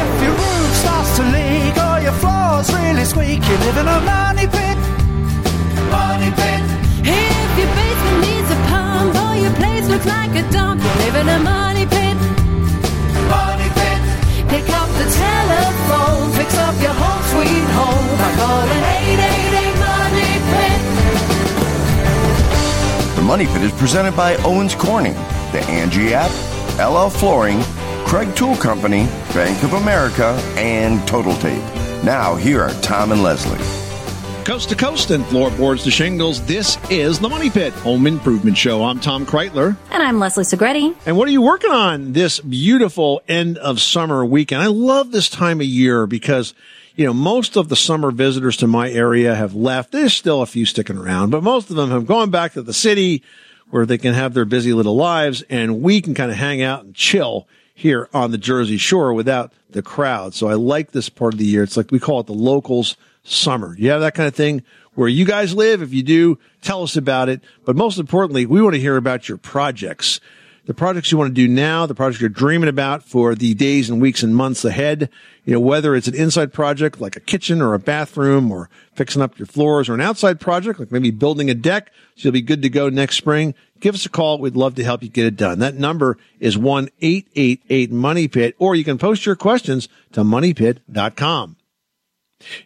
If your roof starts to leak or your floor's really squeak, you live in a money pit. Money pit. If your basement needs a pump or your place looks like a dump, you live in a money pit. Money pit. Pick up the telephone, fix up your home sweet home by calling 888 Money Pit. The Money Pit is presented by Owens Corning, the Angie app, LL Flooring, Kreg Tool Company, Bank of America, and Total Tape. Now, here are Tom and Leslie. Coast to coast and floorboards to shingles, this is the Money Pit Home Improvement Show. I'm Tom Kraeutler. And I'm Leslie Segrete. And what are you working on this beautiful end of summer weekend? I love this time of year because, you know, most of the summer visitors to my area have left. There's still a few sticking around, but most of them have gone back to the city where they can have their busy little lives and we can kind of hang out and chill here on the Jersey Shore without the crowd. So I like this part of the year. It's like we call it the locals summer. You have that kind of thing where you guys live. If you do, tell us about it. But most importantly, we want to hear about your projects. The projects you want to do now, the projects you're dreaming about for the days and weeks and months ahead. You know, whether it's an inside project like a kitchen or a bathroom or fixing up your floors or an outside project like maybe building a deck so you'll be good to go next spring. Give us a call. We'd love to help you get it done. That number is 1-888-MONEY PIT or you can post your questions to moneypit.com.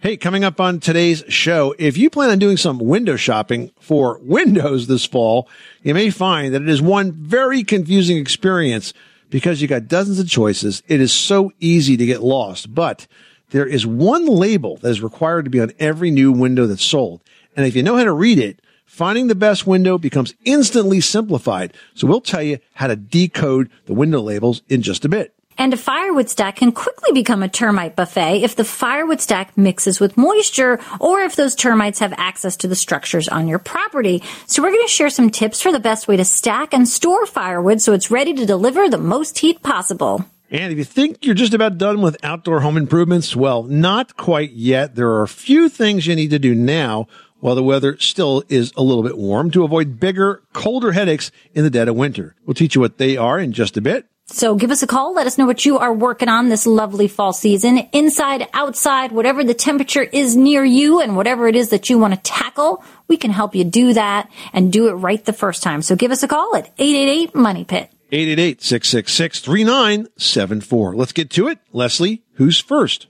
Hey, coming up on today's show, if you plan on doing some window shopping for windows this fall, you may find that it is one very confusing experience because you got dozens of choices. It is so easy to get lost, but there is one label that is required to be on every new window that's sold. And if you know how to read it, finding the best window becomes instantly simplified. So we'll tell you how to decode the window labels in just a bit. And a firewood stack can quickly become a termite buffet if the firewood stack mixes with moisture or if those termites have access to the structures on your property. So we're going to share some tips for the best way to stack and store firewood so it's ready to deliver the most heat possible. And if you think you're just about done with outdoor home improvements, well, not quite yet. There are a few things you need to do now while the weather still is a little bit warm to avoid bigger, colder headaches in the dead of winter. We'll teach you what they are in just a bit. So give us a call. Let us know what you are working on this lovely fall season. Inside, outside, whatever the temperature is near you and whatever it is that you want to tackle, we can help you do that and do it right the first time. So give us a call at 888 Money Pit. 888-666-3974. Let's get to it. Leslie, who's first?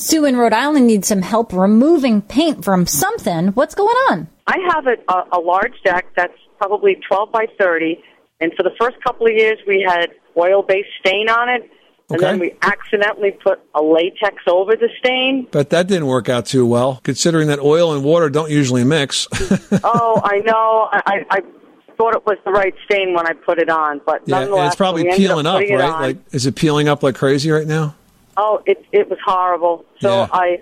Sue in Rhode Island needs some help removing paint from something. What's going on? I have a, a, a large deck that's probably 12 by 30, and for the first couple of years we had oil-based stain on it, and Okay. then we accidentally put a latex over the stain. But that didn't work out too well, considering that oil and water don't usually mix. oh, I know. I, I, I thought it was the right stain when I put it on, but yeah, and nonetheless, it's probably we ended peeling up, putting right? Like, is it peeling up like crazy right now? Oh, it it was horrible. So Yeah. I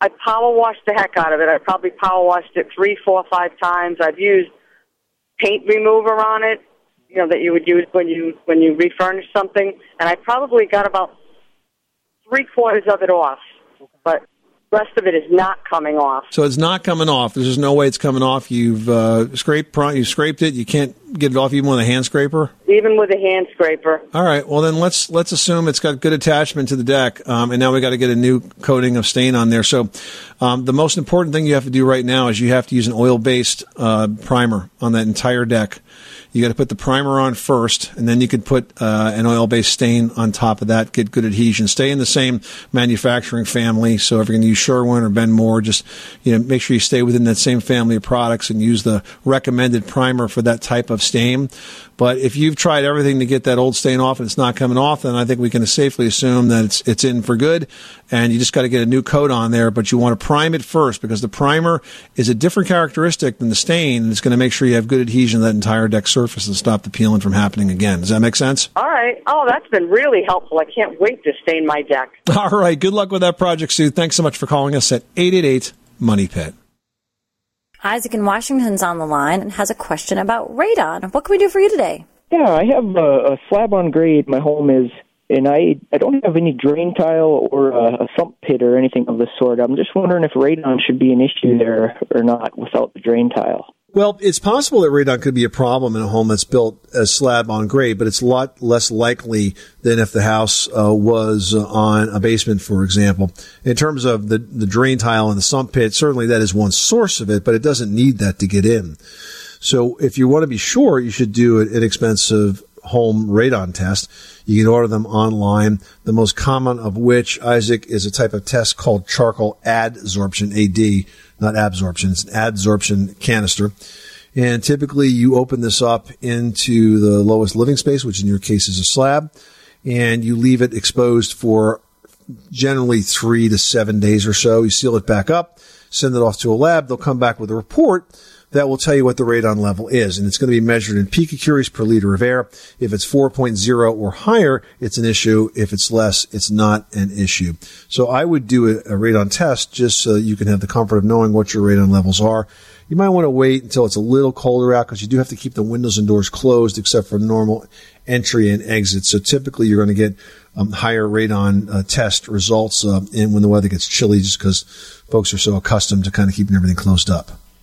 I power washed the heck out of it. I probably power washed it three, four, five times. I've used paint remover on it, you know, that you would use when you when you refurnish something, and I probably got about three quarters of it off, but rest of it is not coming off. So it's not coming off. There's just no way it's coming off. You've uh, scraped, you scraped it. You can't get it off even with a hand scraper. Even with a hand scraper. All right. Well, then let's let's assume it's got good attachment to the deck, um, and now we got to get a new coating of stain on there. So, um, the most important thing you have to do right now is you have to use an oil-based uh, primer on that entire deck. You got to put the primer on first, and then you could put uh, an oil-based stain on top of that. Get good adhesion. Stay in the same manufacturing family. So if you're going to use Sherwin or Ben Moore, just you know make sure you stay within that same family of products and use the recommended primer for that type of stain. But if you've tried everything to get that old stain off and it's not coming off, then I think we can safely assume that it's it's in for good. And you just got to get a new coat on there. But you want to prime it first because the primer is a different characteristic than the stain. And it's going to make sure you have good adhesion to that entire deck surface and stop the peeling from happening again. Does that make sense? All right. Oh, that's been really helpful. I can't wait to stain my deck. All right. Good luck with that project, Sue. Thanks so much for calling us at 888 Money Pit. Isaac in Washington's on the line and has a question about radon. What can we do for you today? Yeah, I have a, a slab on grade. My home is, and I I don't have any drain tile or a, a sump pit or anything of the sort. I'm just wondering if radon should be an issue there or not without the drain tile. Well, it's possible that radon could be a problem in a home that's built as slab on grade, but it's a lot less likely than if the house uh, was uh, on a basement, for example. In terms of the, the drain tile and the sump pit, certainly that is one source of it, but it doesn't need that to get in. So if you want to be sure, you should do an inexpensive home radon test. You can order them online. The most common of which, Isaac, is a type of test called charcoal adsorption, AD, not absorption. It's an adsorption canister. And typically you open this up into the lowest living space, which in your case is a slab, and you leave it exposed for generally three to seven days or so. You seal it back up, send it off to a lab. They'll come back with a report that will tell you what the radon level is. And it's going to be measured in picocuries per liter of air. If it's 4.0 or higher, it's an issue. If it's less, it's not an issue. So I would do a, a radon test just so you can have the comfort of knowing what your radon levels are. You might want to wait until it's a little colder out because you do have to keep the windows and doors closed except for normal entry and exit. So typically you're going to get um, higher radon uh, test results uh, in when the weather gets chilly just because folks are so accustomed to kind of keeping everything closed up.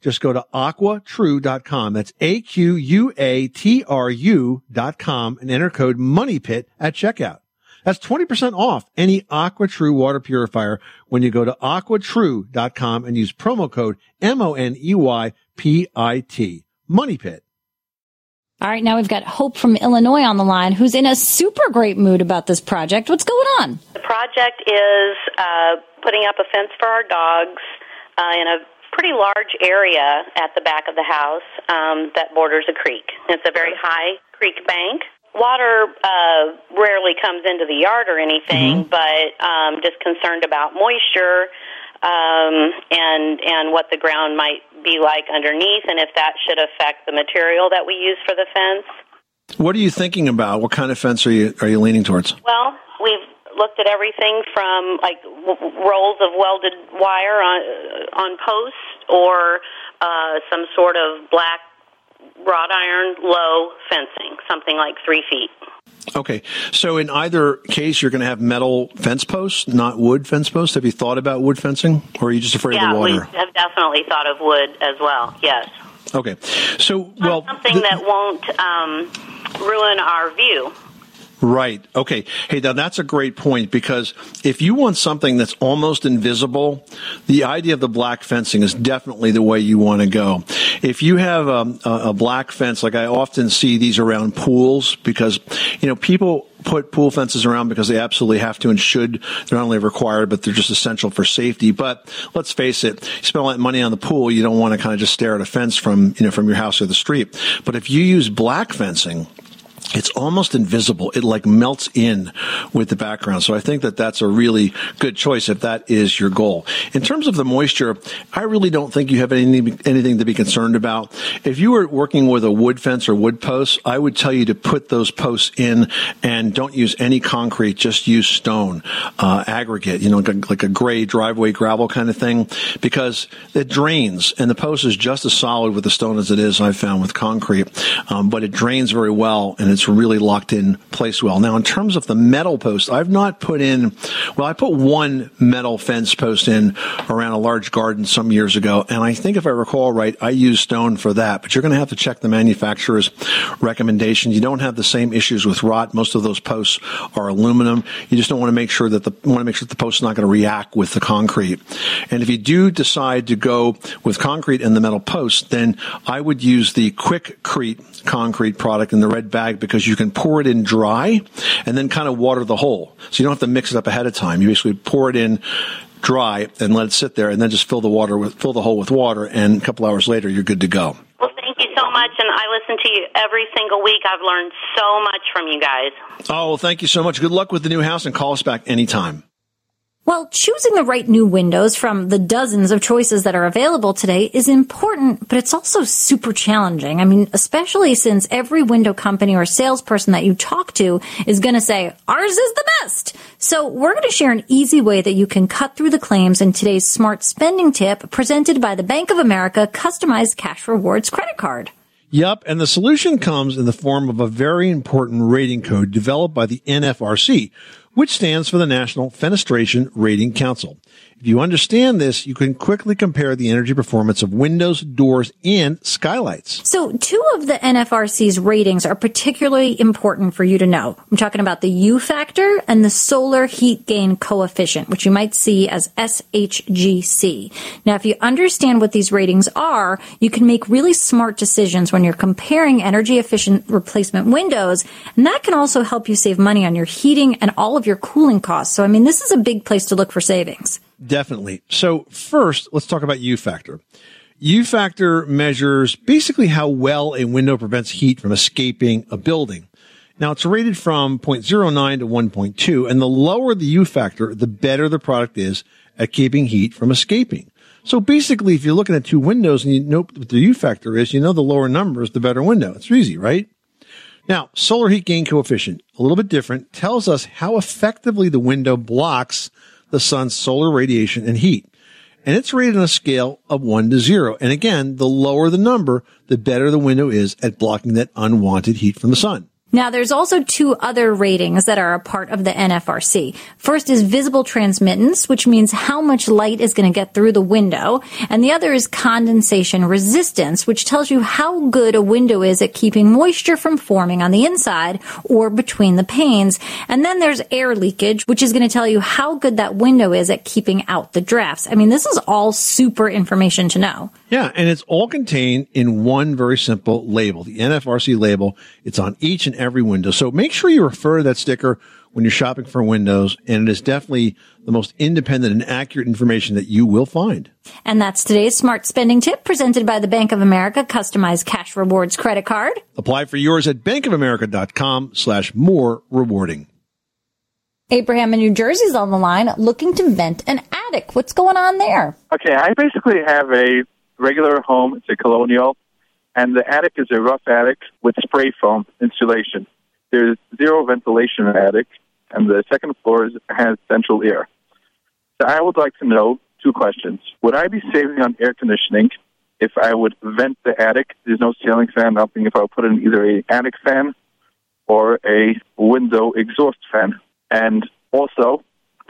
Just go to aquatru.com. That's A-Q-U-A-T-R-U dot com and enter code MONEYPIT at checkout. That's 20% off any AquaTru water purifier when you go to aquatru.com and use promo code M-O-N-E-Y-P-I-T. Money Pit. All right, now we've got Hope from Illinois on the line who's in a super great mood about this project. What's going on? The project is uh, putting up a fence for our dogs uh, in a pretty large area at the back of the house um, that borders a creek. It's a very high creek bank. Water uh, rarely comes into the yard or anything, Mm-hmm. but um, just concerned about moisture um, and and what the ground might be like underneath, and if that should affect the material that we use for the fence. What are you thinking about? What kind of fence are you, are you leaning towards? Well, we've looked at everything from like w- rolls of welded wire on on posts or uh, some sort of black wrought iron low fencing, something like three feet. Okay. So in either case, you're going to have metal fence posts, not wood fence posts. Have you thought about wood fencing or are you just afraid yeah, of the we have definitely thought of wood as well. Yes, Okay. So, well, something the- that won't um, ruin our view. Right. Okay. Hey, now that's a great point because if you want something that's almost invisible, the idea of the black fencing is definitely the way you want to go. If you have um, a, a black fence, like I often see these around pools because, you know, people put pool fences around because they absolutely have to and should. They're not only required, but they're just essential for safety. But let's face it, you spend all that money on the pool, you don't want to kind of just stare at a fence from, you know, from your house or the street. But if you use black fencing, it's almost invisible. It like melts in with the background. So I think that that's a really good choice if that is your goal. In terms of the moisture, I really don't think you have anything, anything to be concerned about. If you were working with a wood fence or wood posts, I would tell you to put those posts in and don't use any concrete. Just use stone, uh, aggregate, you know, like a, like a gray driveway gravel kind of thing because it drains and the post is just as solid with the stone as it is, I've found with concrete. Um, but it drains very well and it's really locked in place well. Now, in terms of the metal post, I've not put in, well, I put one metal fence post in around a large garden some years ago. And I think if I recall right, I used stone for that, but you're going to have to check the manufacturer's recommendation. You don't have the same issues with rot. Most of those posts are aluminum. You just don't want to make sure that the, want to make sure that the post is not going to react with the concrete. And if you do decide to go with concrete and the metal post, then I would use the Quikrete concrete product in the red bag because you can pour it in dry and then kind of water the hole. So you don't have to mix it up ahead of time. You basically pour it in dry and let it sit there and then just fill the water with, fill the hole with water and a couple hours later you're good to go. Well, thank you so much, and I listen to you every single week. I've learned so much from you guys. Oh, well, thank you so much. Good luck with the new house and call us back anytime. Well, choosing the right new windows from the dozens of choices that are available today is important, but it's also super challenging. I mean, especially since every window company or salesperson that you talk to is going to say, ours is the best. So we're going to share an easy way that you can cut through the claims in today's smart spending tip presented by the Bank of America customized cash rewards credit card. Yep, and the solution comes in the form of a very important rating code developed by the NFRC, which stands for the National Fenestration Rating Council. If you understand this, you can quickly compare the energy performance of windows, doors, and skylights. So, two of the NFRC's ratings are particularly important for you to know. I'm talking about the U factor and the solar heat gain coefficient, which you might see as SHGC. Now, if you understand what these ratings are, you can make really smart decisions when you're comparing energy efficient replacement windows. And that can also help you save money on your heating and all of your cooling costs. So, I mean, this is a big place to look for savings. Definitely. So first, let's talk about U factor. U factor measures basically how well a window prevents heat from escaping a building. Now it's rated from 0.09 to 1.2 and the lower the U factor, the better the product is at keeping heat from escaping. So basically, if you're looking at two windows and you know what the U factor is, you know the lower number is the better window. It's easy, right? Now, solar heat gain coefficient, a little bit different, tells us how effectively the window blocks the sun's solar radiation and heat. And it's rated on a scale of one to zero. And again, the lower the number, the better the window is at blocking that unwanted heat from the sun. Now, there's also two other ratings that are a part of the NFRC. First is visible transmittance, which means how much light is going to get through the window. And the other is condensation resistance, which tells you how good a window is at keeping moisture from forming on the inside or between the panes. And then there's air leakage, which is going to tell you how good that window is at keeping out the drafts. I mean, this is all super information to know. Yeah, and it's all contained in one very simple label, the NFRC label. It's on each and every window. So make sure you refer to that sticker when you're shopping for windows, and it is definitely the most independent and accurate information that you will find. And that's today's smart spending tip presented by the Bank of America customized cash rewards credit card. Apply for yours at bankofamerica.com slash more rewarding. Abraham in New Jersey is on the line looking to vent an attic. What's going on there? Okay, I basically have a regular home. It's a colonial, and the attic is a rough attic with spray foam insulation. There's zero ventilation in the attic, and the second floor has central air. So I would like to know two questions. Would I be saving on air conditioning if I would vent the attic? There's no ceiling fan. I'm if I would put in either a attic fan or a window exhaust fan. And also,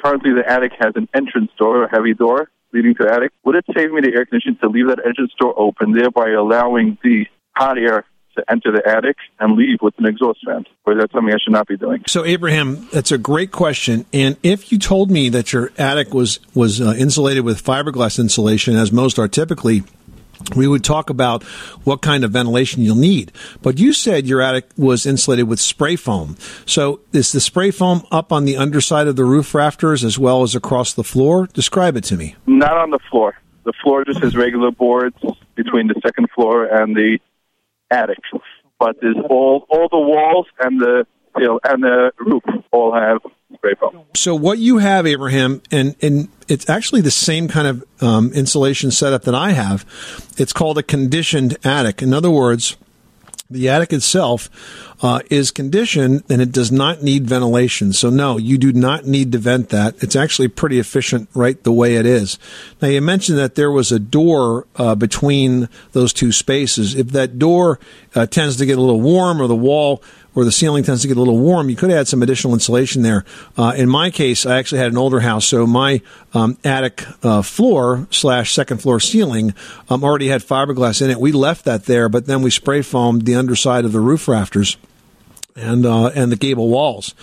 currently the attic has an entrance door, a heavy door leading to the attic. Would it save me the air conditioning to leave that entrance door open, thereby allowing the hot air to enter the attic and leave with an exhaust fan? Or is that something I should not be doing? So, Abraham, that's a great question. And if you told me that your attic was was uh, insulated with fiberglass insulation, as most are typically, we would talk about what kind of ventilation you'll need. But you said your attic was insulated with spray foam. So is the spray foam up on the underside of the roof rafters as well as across the floor? Describe it to me. Not on the floor. The floor just has regular boards between the second floor and the attic. But there's all all the walls and the and the roof all have spray foam. So what you have, Abraham, and and it's actually the same kind of um, insulation setup that I have. It's called a conditioned attic. In other words, the attic itself uh, is conditioned and it does not need ventilation. So no, you do not need to vent that. It's actually pretty efficient right the way it is. Now you mentioned that there was a door uh, between those two spaces. If that door uh, tends to get a little warm or the wall or the ceiling tends to get a little warm, you could add some additional insulation there. Uh, in my case, I actually had an older house, so my um, attic uh, floor slash second floor ceiling um, already had fiberglass in it. We left that there, but then we spray foamed the underside of the roof rafters and uh, and the gable walls.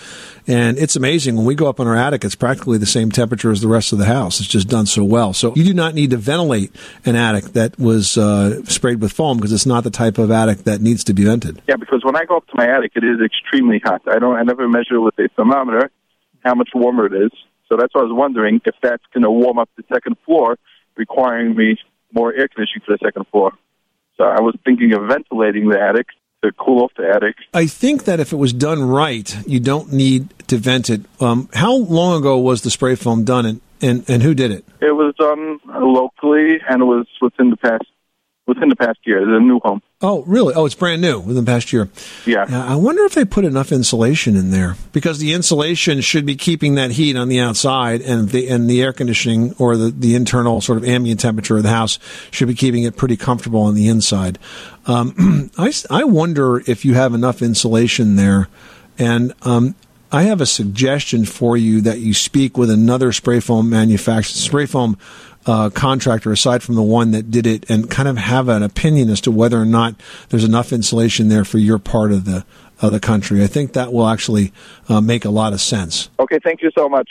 And it's amazing when we go up in our attic; it's practically the same temperature as the rest of the house. It's just done so well. So you do not need to ventilate an attic that was uh, sprayed with foam because it's not the type of attic that needs to be vented. Yeah, because when I go up to my attic, it is extremely hot. I don't. I never measure with a thermometer how much warmer it is. So that's why I was wondering if that's going to warm up the second floor, requiring me more air conditioning for the second floor. So I was thinking of ventilating the attic to cool off the attic. I think that if it was done right, you don't need to vent it. Um, how long ago was the spray foam done, and, and, and who did it? It was done locally, and it was within the past within the past year. It's a new home. Oh, really? Oh, it's brand new within the past year. Yeah. I wonder if they put enough insulation in there because the insulation should be keeping that heat on the outside, and the and the air conditioning or the, the internal sort of ambient temperature of the house should be keeping it pretty comfortable on the inside. Um, I I wonder if you have enough insulation there, and um, I have a suggestion for you that you speak with another spray foam manufacturer, spray foam uh, contractor aside from the one that did it, and kind of have an opinion as to whether or not there's enough insulation there for your part of the of the country. I think that will actually uh, make a lot of sense. Okay, thank you so much.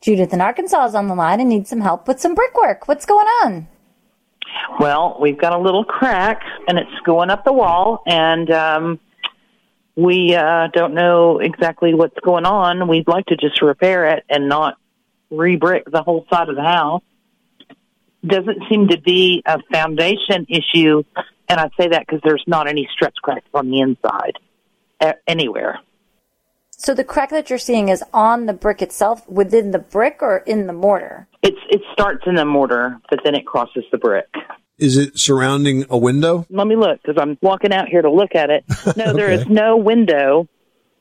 Judith in Arkansas is on the line and needs some help with some brickwork. What's going on? Well, we've got a little crack and it's going up the wall, and um, we uh, don't know exactly what's going on. We'd like to just repair it and not re-brick the whole side of the house. Doesn't seem to be a foundation issue, and I say that because there's not any stretch cracks on the inside. anywhere. So the crack that you're seeing is on the brick itself, within the brick, or in the mortar? It's it starts in the mortar, but then it crosses the brick. Is it surrounding a window? Let me look because I'm walking out here to look at it. No, there is no window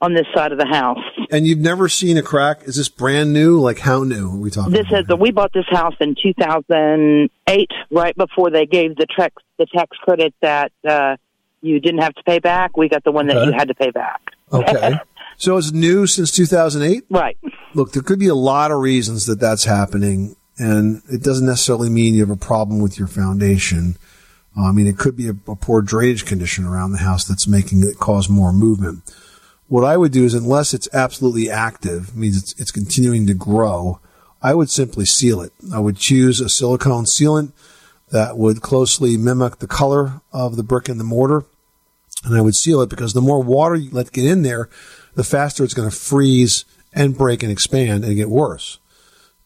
on this side of the house. And you've never seen a crack? Is this brand new? Like how new are we talking? This is we bought this house in 2008, right before they gave the tax the tax credit that uh, you didn't have to pay back. We got the one that Okay. you had to pay back. Okay. so it's new since 2008? Right. Look, there could be a lot of reasons that that's happening, and it doesn't necessarily mean you have a problem with your foundation. I mean, it could be a, a poor drainage condition around the house that's making it cause more movement. What I would do is, unless it's absolutely active, means it's, it's continuing to grow, I would simply seal it. I would choose a silicone sealant that would closely mimic the color of the brick and the mortar and I would seal it because the more water you let get in there, the faster it's going to freeze and break and expand and get worse.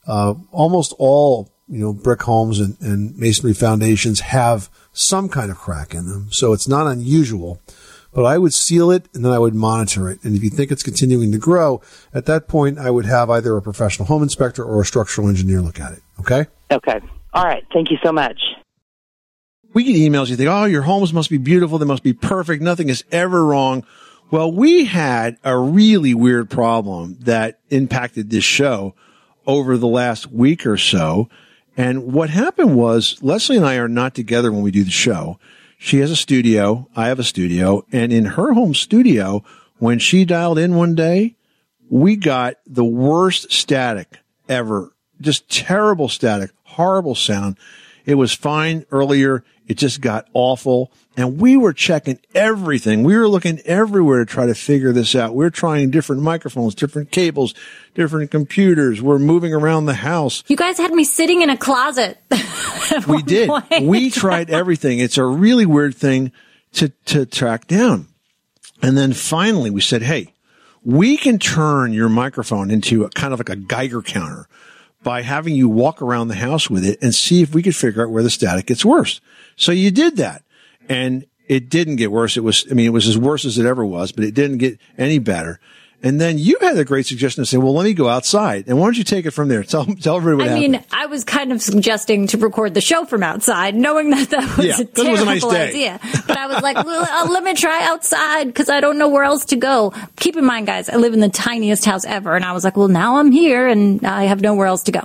Uh, almost all you know brick homes and, and masonry foundations have some kind of crack in them, so it's not unusual. But I would seal it and then I would monitor it. And if you think it's continuing to grow, at that point I would have either a professional home inspector or a structural engineer look at it. Okay. Okay. All right. Thank you so much. We get emails. You think, oh, your homes must be beautiful. They must be perfect. Nothing is ever wrong. Well, we had a really weird problem that impacted this show over the last week or so. And what happened was Leslie and I are not together when we do the show. She has a studio. I have a studio. And in her home studio, when she dialed in one day, we got the worst static ever. Just terrible static, horrible sound. It was fine earlier. It just got awful. And we were checking everything. We were looking everywhere to try to figure this out. We are trying different microphones, different cables, different computers. We're moving around the house. You guys had me sitting in a closet. We did. We tried everything. It's a really weird thing to, to track down. And then finally we said, Hey, we can turn your microphone into a kind of like a Geiger counter by having you walk around the house with it and see if we could figure out where the static gets worse. So you did that and it didn't get worse. It was, I mean, it was as worse as it ever was, but it didn't get any better. And then you had a great suggestion to say, well, let me go outside. And why don't you take it from there? Tell, tell everybody I happened. mean, I was kind of suggesting to record the show from outside, knowing that that was Yeah, a it was a terrible nice day. idea. But I was like, well, uh, let me try outside because I don't know where else to go. Keep in mind, guys, I live in the tiniest house ever, and I was like, well, now I'm here and I have nowhere else to go.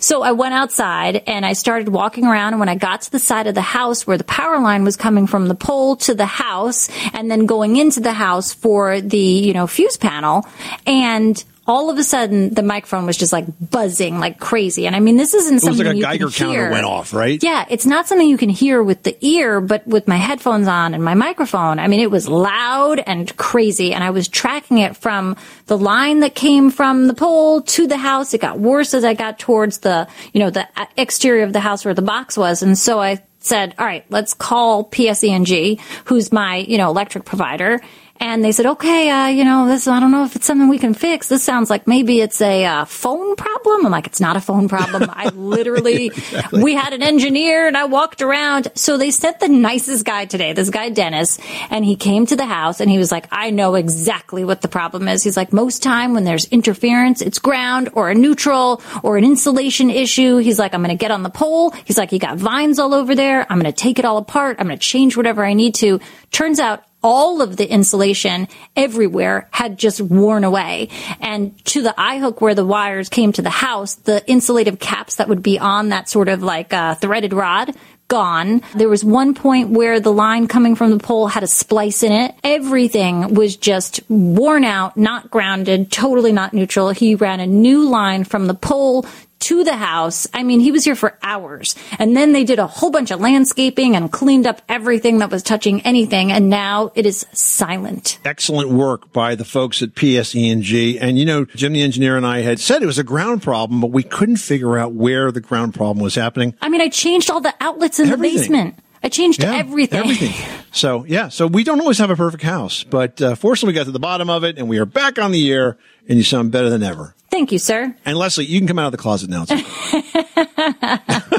So I went outside and I started walking around. And when I got to the side of the house where the power line was coming from the pole to the house, and then going into the house for the you know fuse panel, and all of a sudden the microphone was just like buzzing like crazy. And I mean, this isn't it was something like a you Geiger can counter hear. went off, right? Yeah, it's not something you can hear with the ear, but with my headphones on and my microphone, I mean, it was loud and crazy. And I was tracking it from the line that came from the pole to the house. It got worse as I got towards the, you know, the uh, exterior of the house where the box was. And so I said, all right, let's call PSE&G, who's my, you know, electric provider. And they said, okay, uh, you know, this, I don't know if it's something we can fix. This sounds like maybe it's a uh, phone problem. I'm like, it's not a phone problem. I literally, we had an engineer and I walked around. So they sent the nicest guy today, this guy, Dennis, and he came to the house and he was like, I know exactly what the problem is. He's like, most time when there's interference, it's ground or a neutral or an insulation issue. He's like, I'm going to get on the pole. He's like, you got vines all over there. I'm going to take it all apart. I'm going to change whatever I need to. Turns out all of the insulation everywhere had just worn away. And to the eye hook where the wires came to the house, the insulative caps that would be on that sort of like uh, threaded rod gone. There was one point where the line coming from the pole had a splice in it. Everything was just worn out, not grounded, totally not neutral. He ran a new line from the pole to the house. I mean, he was here for hours. And then they did a whole bunch of landscaping and cleaned up everything that was touching anything. And now it is silent. excellent work by the folks at PSE&G. And you know, Jim the engineer and I had said it was a ground problem, but we couldn't figure out where the ground problem was happening. I mean, I changed all the outlets in Everything. the basement. I changed Yeah, everything. Everything. So yeah, so we don't always have a perfect house, but uh, fortunately we got to the bottom of it and we are back on the air and you sound better than ever. Thank you, sir. And Leslie, you can come out of the closet now. It's-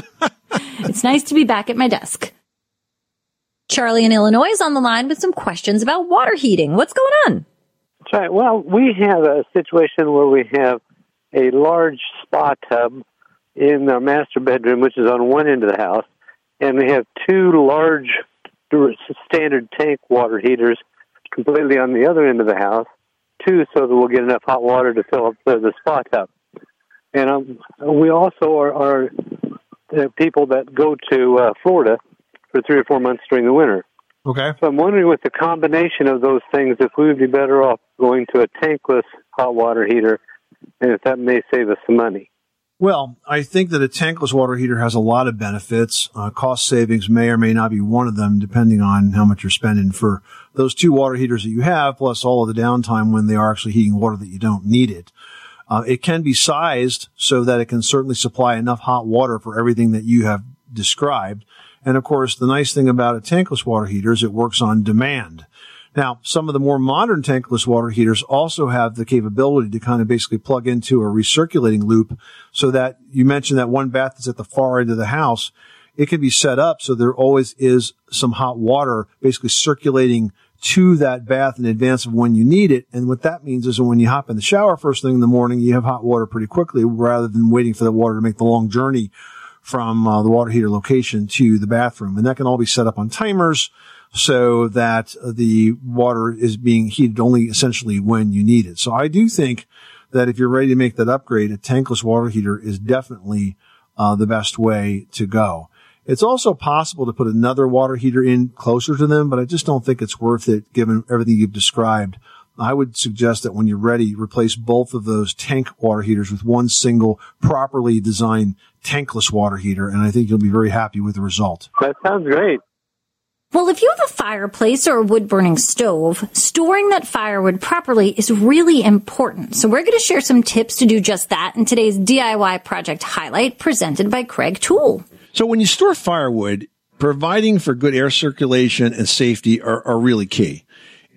It's nice to be back at my desk. Charlie in Illinois is on the line with some questions about water heating. What's going on? That's right. Well, we have a situation where we have a large spa tub in our master bedroom, which is on one end of the house, and we have two large standard tank water heaters completely on the other end of the house, too, so that we'll get enough hot water to fill up the, the spa tub. And um, we also are, are uh, people that go to uh, Florida for three or four months during the winter. Okay. So I'm wondering with the combination of those things, if we would be better off going to a tankless hot water heater, and if that may save us some money. Well, I think that a tankless water heater has a lot of benefits. Uh, cost savings may or may not be one of them, depending on how much you're spending for those two water heaters that you have, plus all of the downtime when they are actually heating water that you don't need it. Uh, it can be sized so that it can certainly supply enough hot water for everything that you have described. And of course, the nice thing about a tankless water heater is it works on demand. Now, some of the more modern tankless water heaters also have the capability to kind of basically plug into a recirculating loop so that you mentioned that one bath is at the far end of the house. It can be set up so there always is some hot water basically circulating to that bath in advance of when you need it. And what that means is when you hop in the shower first thing in the morning, you have hot water pretty quickly rather than waiting for the water to make the long journey from uh, the water heater location to the bathroom. And that can all be set up on timers so that the water is being heated only essentially when you need it. So I do think that if you're ready to make that upgrade, a tankless water heater is definitely uh, the best way to go. It's also possible to put another water heater in closer to them, but I just don't think it's worth it given everything you've described. I would suggest that when you're ready, replace both of those tank water heaters with one single properly designed tankless water heater, and I think you'll be very happy with the result. That sounds great. Well, if you have a fireplace or a wood burning stove, storing that firewood properly is really important. So we're going to share some tips to do just that in today's DIY project highlight presented by Kreg Tool. So when you store firewood, providing for good air circulation and safety are, are really key.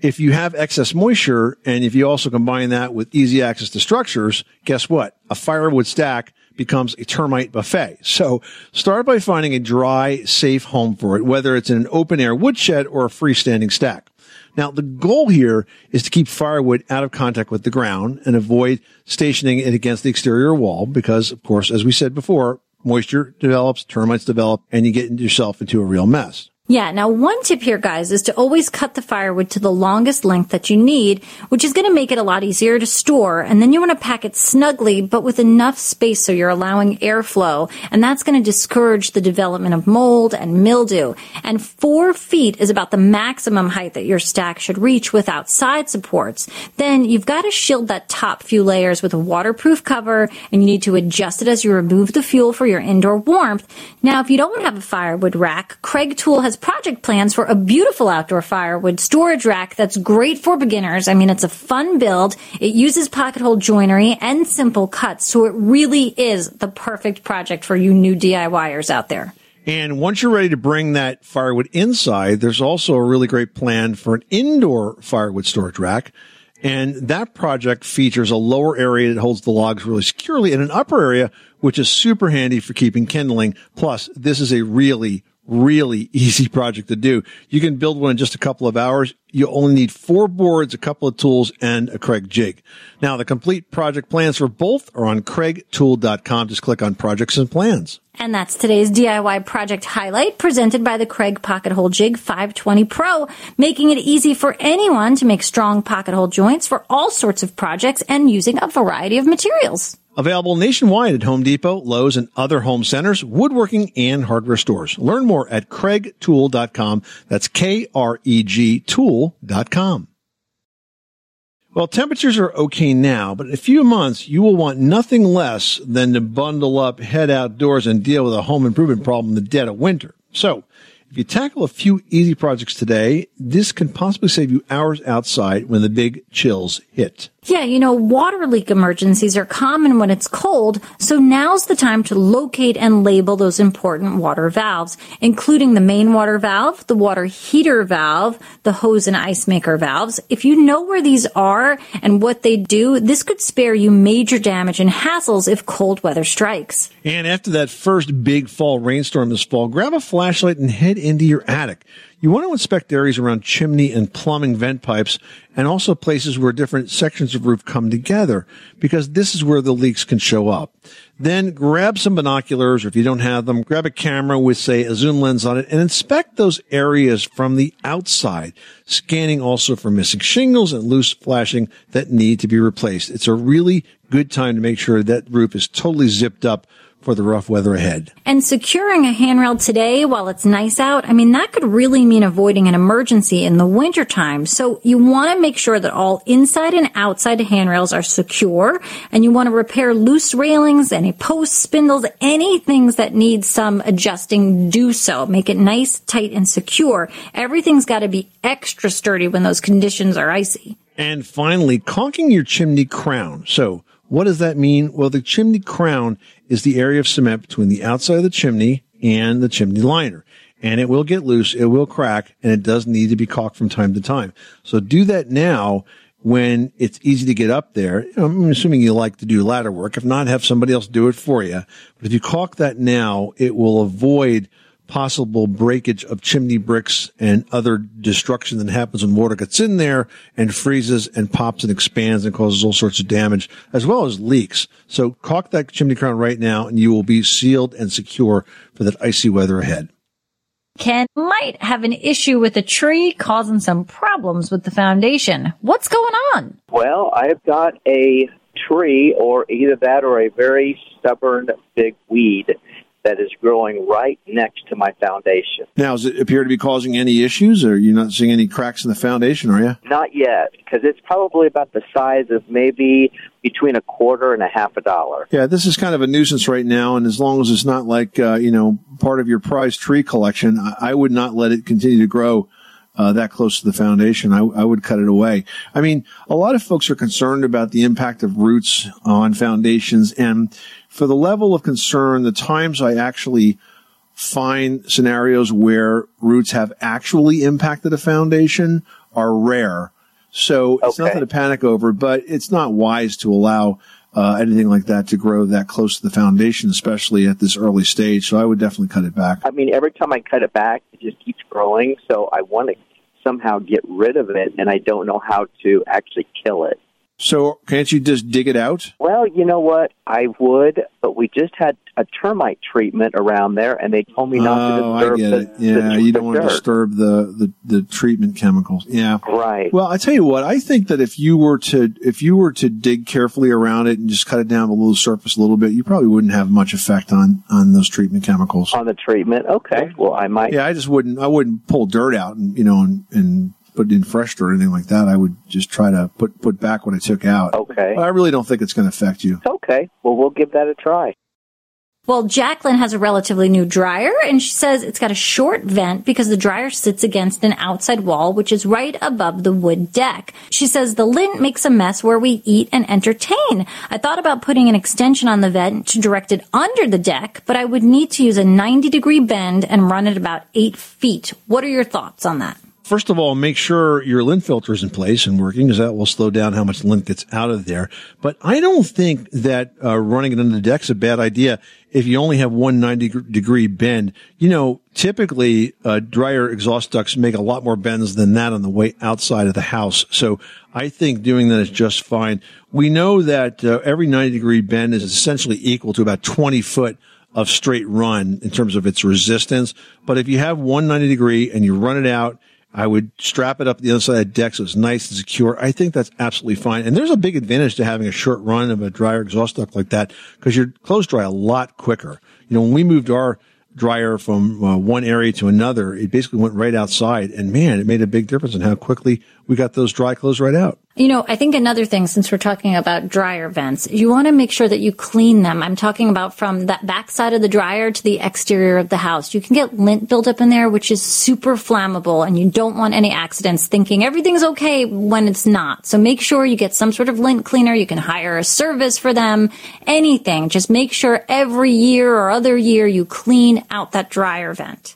If you have excess moisture and if you also combine that with easy access to structures, guess what? A firewood stack becomes a termite buffet. So start by finding a dry, safe home for it, whether it's in an open air woodshed or a freestanding stack. Now, the goal here is to keep firewood out of contact with the ground and avoid stationing it against the exterior wall because, of course, as we said before, moisture develops, termites develop, and you get yourself into a real mess. Yeah, now one tip here, guys, is to always cut the firewood to the longest length that you need, which is going to make it a lot easier to store. And then you want to pack it snugly, but with enough space so you're allowing airflow. And that's going to discourage the development of mold and mildew. And four feet is about the maximum height that your stack should reach without side supports. Then you've got to shield that top few layers with a waterproof cover, and you need to adjust it as you remove the fuel for your indoor warmth. Now, if you don't have a firewood rack, Kreg Tool has project plans for a beautiful outdoor firewood storage rack that's great for beginners. I mean, it's a fun build. It uses pocket hole joinery and simple cuts, so it really is the perfect project for you new DIYers out there. And once you're ready to bring that firewood inside, there's also a really great plan for an indoor firewood storage rack. And that project features a lower area that holds the logs really securely and an upper area, which is super handy for keeping kindling. Plus, this is a really, really easy project to do. You can build one in just a couple of hours. You only need four boards, a couple of tools, and a Kreg jig. Now, the complete project plans for both are on kregtool.com. Just click on projects and plans. And that's today's DIY project highlight presented by the Kreg Pocket Hole Jig 520 Pro, making it easy for anyone to make strong pocket hole joints for all sorts of projects and using a variety of materials. Available nationwide at Home Depot, Lowe's, and other home centers, woodworking, and hardware stores. Learn more at KregTool.com. That's K-R-E-G Tool.com. Well, temperatures are okay now, but in a few months, you will want nothing less than to bundle up, head outdoors, and deal with a home improvement problem in the dead of winter. So, if you tackle a few easy projects today, this can possibly save you hours outside when the big chills hit. Yeah, you know, water leak emergencies are common when it's cold, so now's the time to locate and label those important water valves, including the main water valve, the water heater valve, the hose and ice maker valves. If you know where these are and what they do, this could spare you major damage and hassles if cold weather strikes. And after that first big fall rainstorm this fall, grab a flashlight and head into your attic. You want to inspect areas around chimney and plumbing vent pipes and also places where different sections of roof come together because this is where the leaks can show up. Then grab some binoculars or if you don't have them, grab a camera with say a zoom lens on it and inspect those areas from the outside, scanning also for missing shingles and loose flashing that need to be replaced. It's a really good time to make sure that roof is totally zipped up for the rough weather ahead. And securing a handrail today while it's nice out, I mean, that could really mean avoiding an emergency in the wintertime. So you want to make sure that all inside and outside handrails are secure and you want to repair loose railings, any posts, spindles, any things that need some adjusting, do so. Make it nice, tight, and secure. Everything's got to be extra sturdy when those conditions are icy. And finally, caulking your chimney crown. So what does that mean? Well, the chimney crown is the area of cement between the outside of the chimney and the chimney liner. And it will get loose, it will crack, and it does need to be caulked from time to time. So do that now when it's easy to get up there. I'm assuming you like to do ladder work. If not, have somebody else do it for you. But if you caulk that now, it will avoid possible breakage of chimney bricks and other destruction that happens when water gets in there and freezes and pops and expands and causes all sorts of damage as well as leaks. So caulk that chimney crown right now and you will be sealed and secure for that icy weather ahead. Ken might have an issue with a tree causing some problems with the foundation. What's going on? Well, I've got a tree or either that or a very stubborn big weed that is growing right next to my foundation. Now, does it appear to be causing any issues, or you're not seeing any cracks in the foundation, are you? Not yet, because it's probably about the size of maybe between a quarter and a half a dollar. Yeah, this is kind of a nuisance right now, and as long as it's not like uh, you know part of your prized tree collection, I, I would not let it continue to grow. Uh, that close to the foundation, I, I, would cut it away. I mean, a lot of folks are concerned about the impact of roots on foundations, and for the level of concern, the times I actually find scenarios where roots have actually impacted a foundation are rare. So it's nothing to panic over, but it's not wise to allow uh, anything like that to grow that close to the foundation, especially at this early stage. So I would definitely cut it back. I mean, every time I cut it back, it just keeps growing. So I want to somehow get rid of it, and I don't know how to actually kill it. So can't you just dig it out? Well, you know what? I would, but we just had a termite treatment around there, and they told me not oh, to disturb I get the, it. Yeah, the, you the don't want to disturb the, the, the treatment chemicals. Yeah. Right. Well, I tell you what, I think that if you were to, if you were to dig carefully around it and just cut it down below the surface a little bit, you probably wouldn't have much effect on, on those treatment chemicals. On the treatment. Okay. Well, I might. Yeah, I just wouldn't, I wouldn't pull dirt out and, you know, and, and put in fresh or anything like that. I would just try to put, put back what I took out. Okay. But I really don't think it's going to affect you. Okay. Well, we'll give that a try. Well, Jacqueline has a relatively new dryer and she says it's got a short vent because the dryer sits against an outside wall, which is right above the wood deck. She says the lint makes a mess where we eat and entertain. I thought about putting an extension on the vent to direct it under the deck, but I would need to use a 90 degree bend and run it about eight feet. What are your thoughts on that? First of all, make sure your lint filter is in place and working because that will slow down how much lint gets out of there. But I don't think that uh, running it under the deck is a bad idea if you only have one 90 degree bend. You know, typically uh, dryer exhaust ducts make a lot more bends than that on the way outside of the house. So I think doing that is just fine. We know that uh, every 90 degree bend is essentially equal to about 20 foot of straight run in terms of its resistance. But if you have one 90 degree and you run it out, I would strap it up the other side of the deck so it's nice and secure. I think that's absolutely fine. And there's a big advantage to having a short run of a dryer exhaust duct like that because your clothes dry a lot quicker. You know, when we moved our dryer from uh, one area to another, it basically went right outside. And man, it made a big difference in how quickly we got those dry clothes right out. You know, I think another thing, since we're talking about dryer vents, you want to make sure that you clean them. I'm talking about from that back side of the dryer to the exterior of the house. You can get lint built up in there, which is super flammable, and you don't want any accidents thinking everything's okay when it's not. So make sure you get some sort of lint cleaner. You can hire a service for them, anything. Just make sure every year or other year you clean out that dryer vent.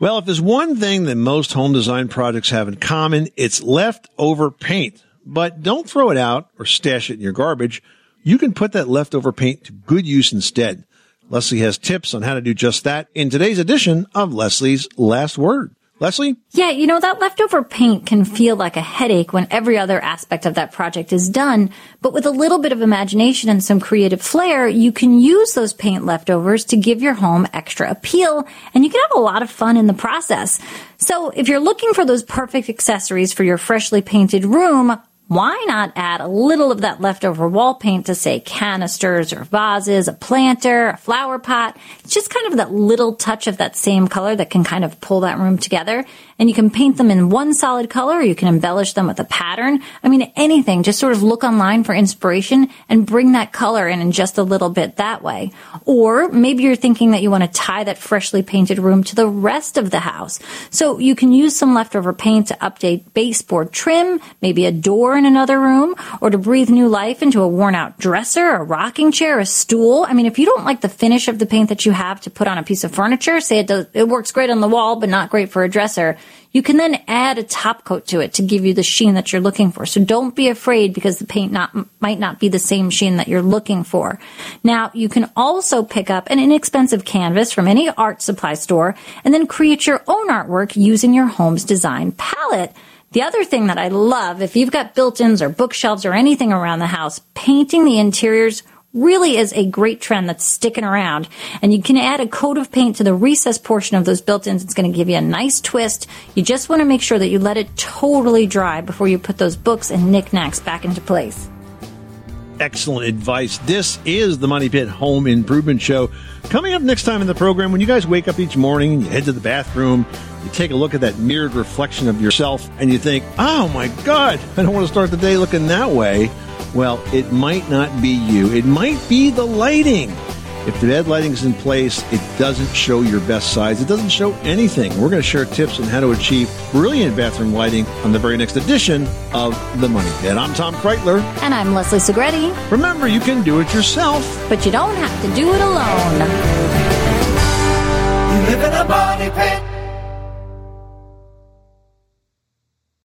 Well, if there's one thing that most home design projects have in common, it's leftover paint. But don't throw it out or stash it in your garbage. You can put that leftover paint to good use instead. Leslie has tips on how to do just that in today's edition of Leslie's Last Word. Leslie? Yeah, you know, that leftover paint can feel like a headache when every other aspect of that project is done. But with a little bit of imagination and some creative flair, you can use those paint leftovers to give your home extra appeal and you can have a lot of fun in the process. So if you're looking for those perfect accessories for your freshly painted room, why not add a little of that leftover wall paint to say canisters or vases, a planter, a flower pot? It's just kind of that little touch of that same color that can kind of pull that room together. And you can paint them in one solid color or you can embellish them with a pattern. I mean, anything. Just sort of look online for inspiration and bring that color in in just a little bit that way. Or maybe you're thinking that you want to tie that freshly painted room to the rest of the house. So you can use some leftover paint to update baseboard trim, maybe a door in another room, or to breathe new life into a worn out dresser, a rocking chair, a stool. I mean, if you don't like the finish of the paint that you have to put on a piece of furniture, say it does, it works great on the wall, but not great for a dresser, you can then add a top coat to it to give you the sheen that you're looking for. So don't be afraid because the paint not, might not be the same sheen that you're looking for. Now, you can also pick up an inexpensive canvas from any art supply store and then create your own artwork using your home's design palette. The other thing that I love, if you've got built-ins or bookshelves or anything around the house, painting the interiors really is a great trend that's sticking around. And you can add a coat of paint to the recessed portion of those built-ins. It's going to give you a nice twist. You just want to make sure that you let it totally dry before you put those books and knickknacks back into place. Excellent advice. This is the Money Pit Home Improvement Show. Coming up next time in the program, when you guys wake up each morning and you head to the bathroom, you take a look at that mirrored reflection of yourself and you think, oh my God, I don't want to start the day looking that way. Well, it might not be you. It might be the lighting. If the bed lighting is in place, it doesn't show your best sides. It doesn't show anything. We're going to share tips on how to achieve brilliant bathroom lighting on the very next edition of The Money Pit. I'm Tom Kraeutler. And I'm Leslie Segrete. Remember, you can do it yourself. But you don't have to do it alone. You live in a money pit.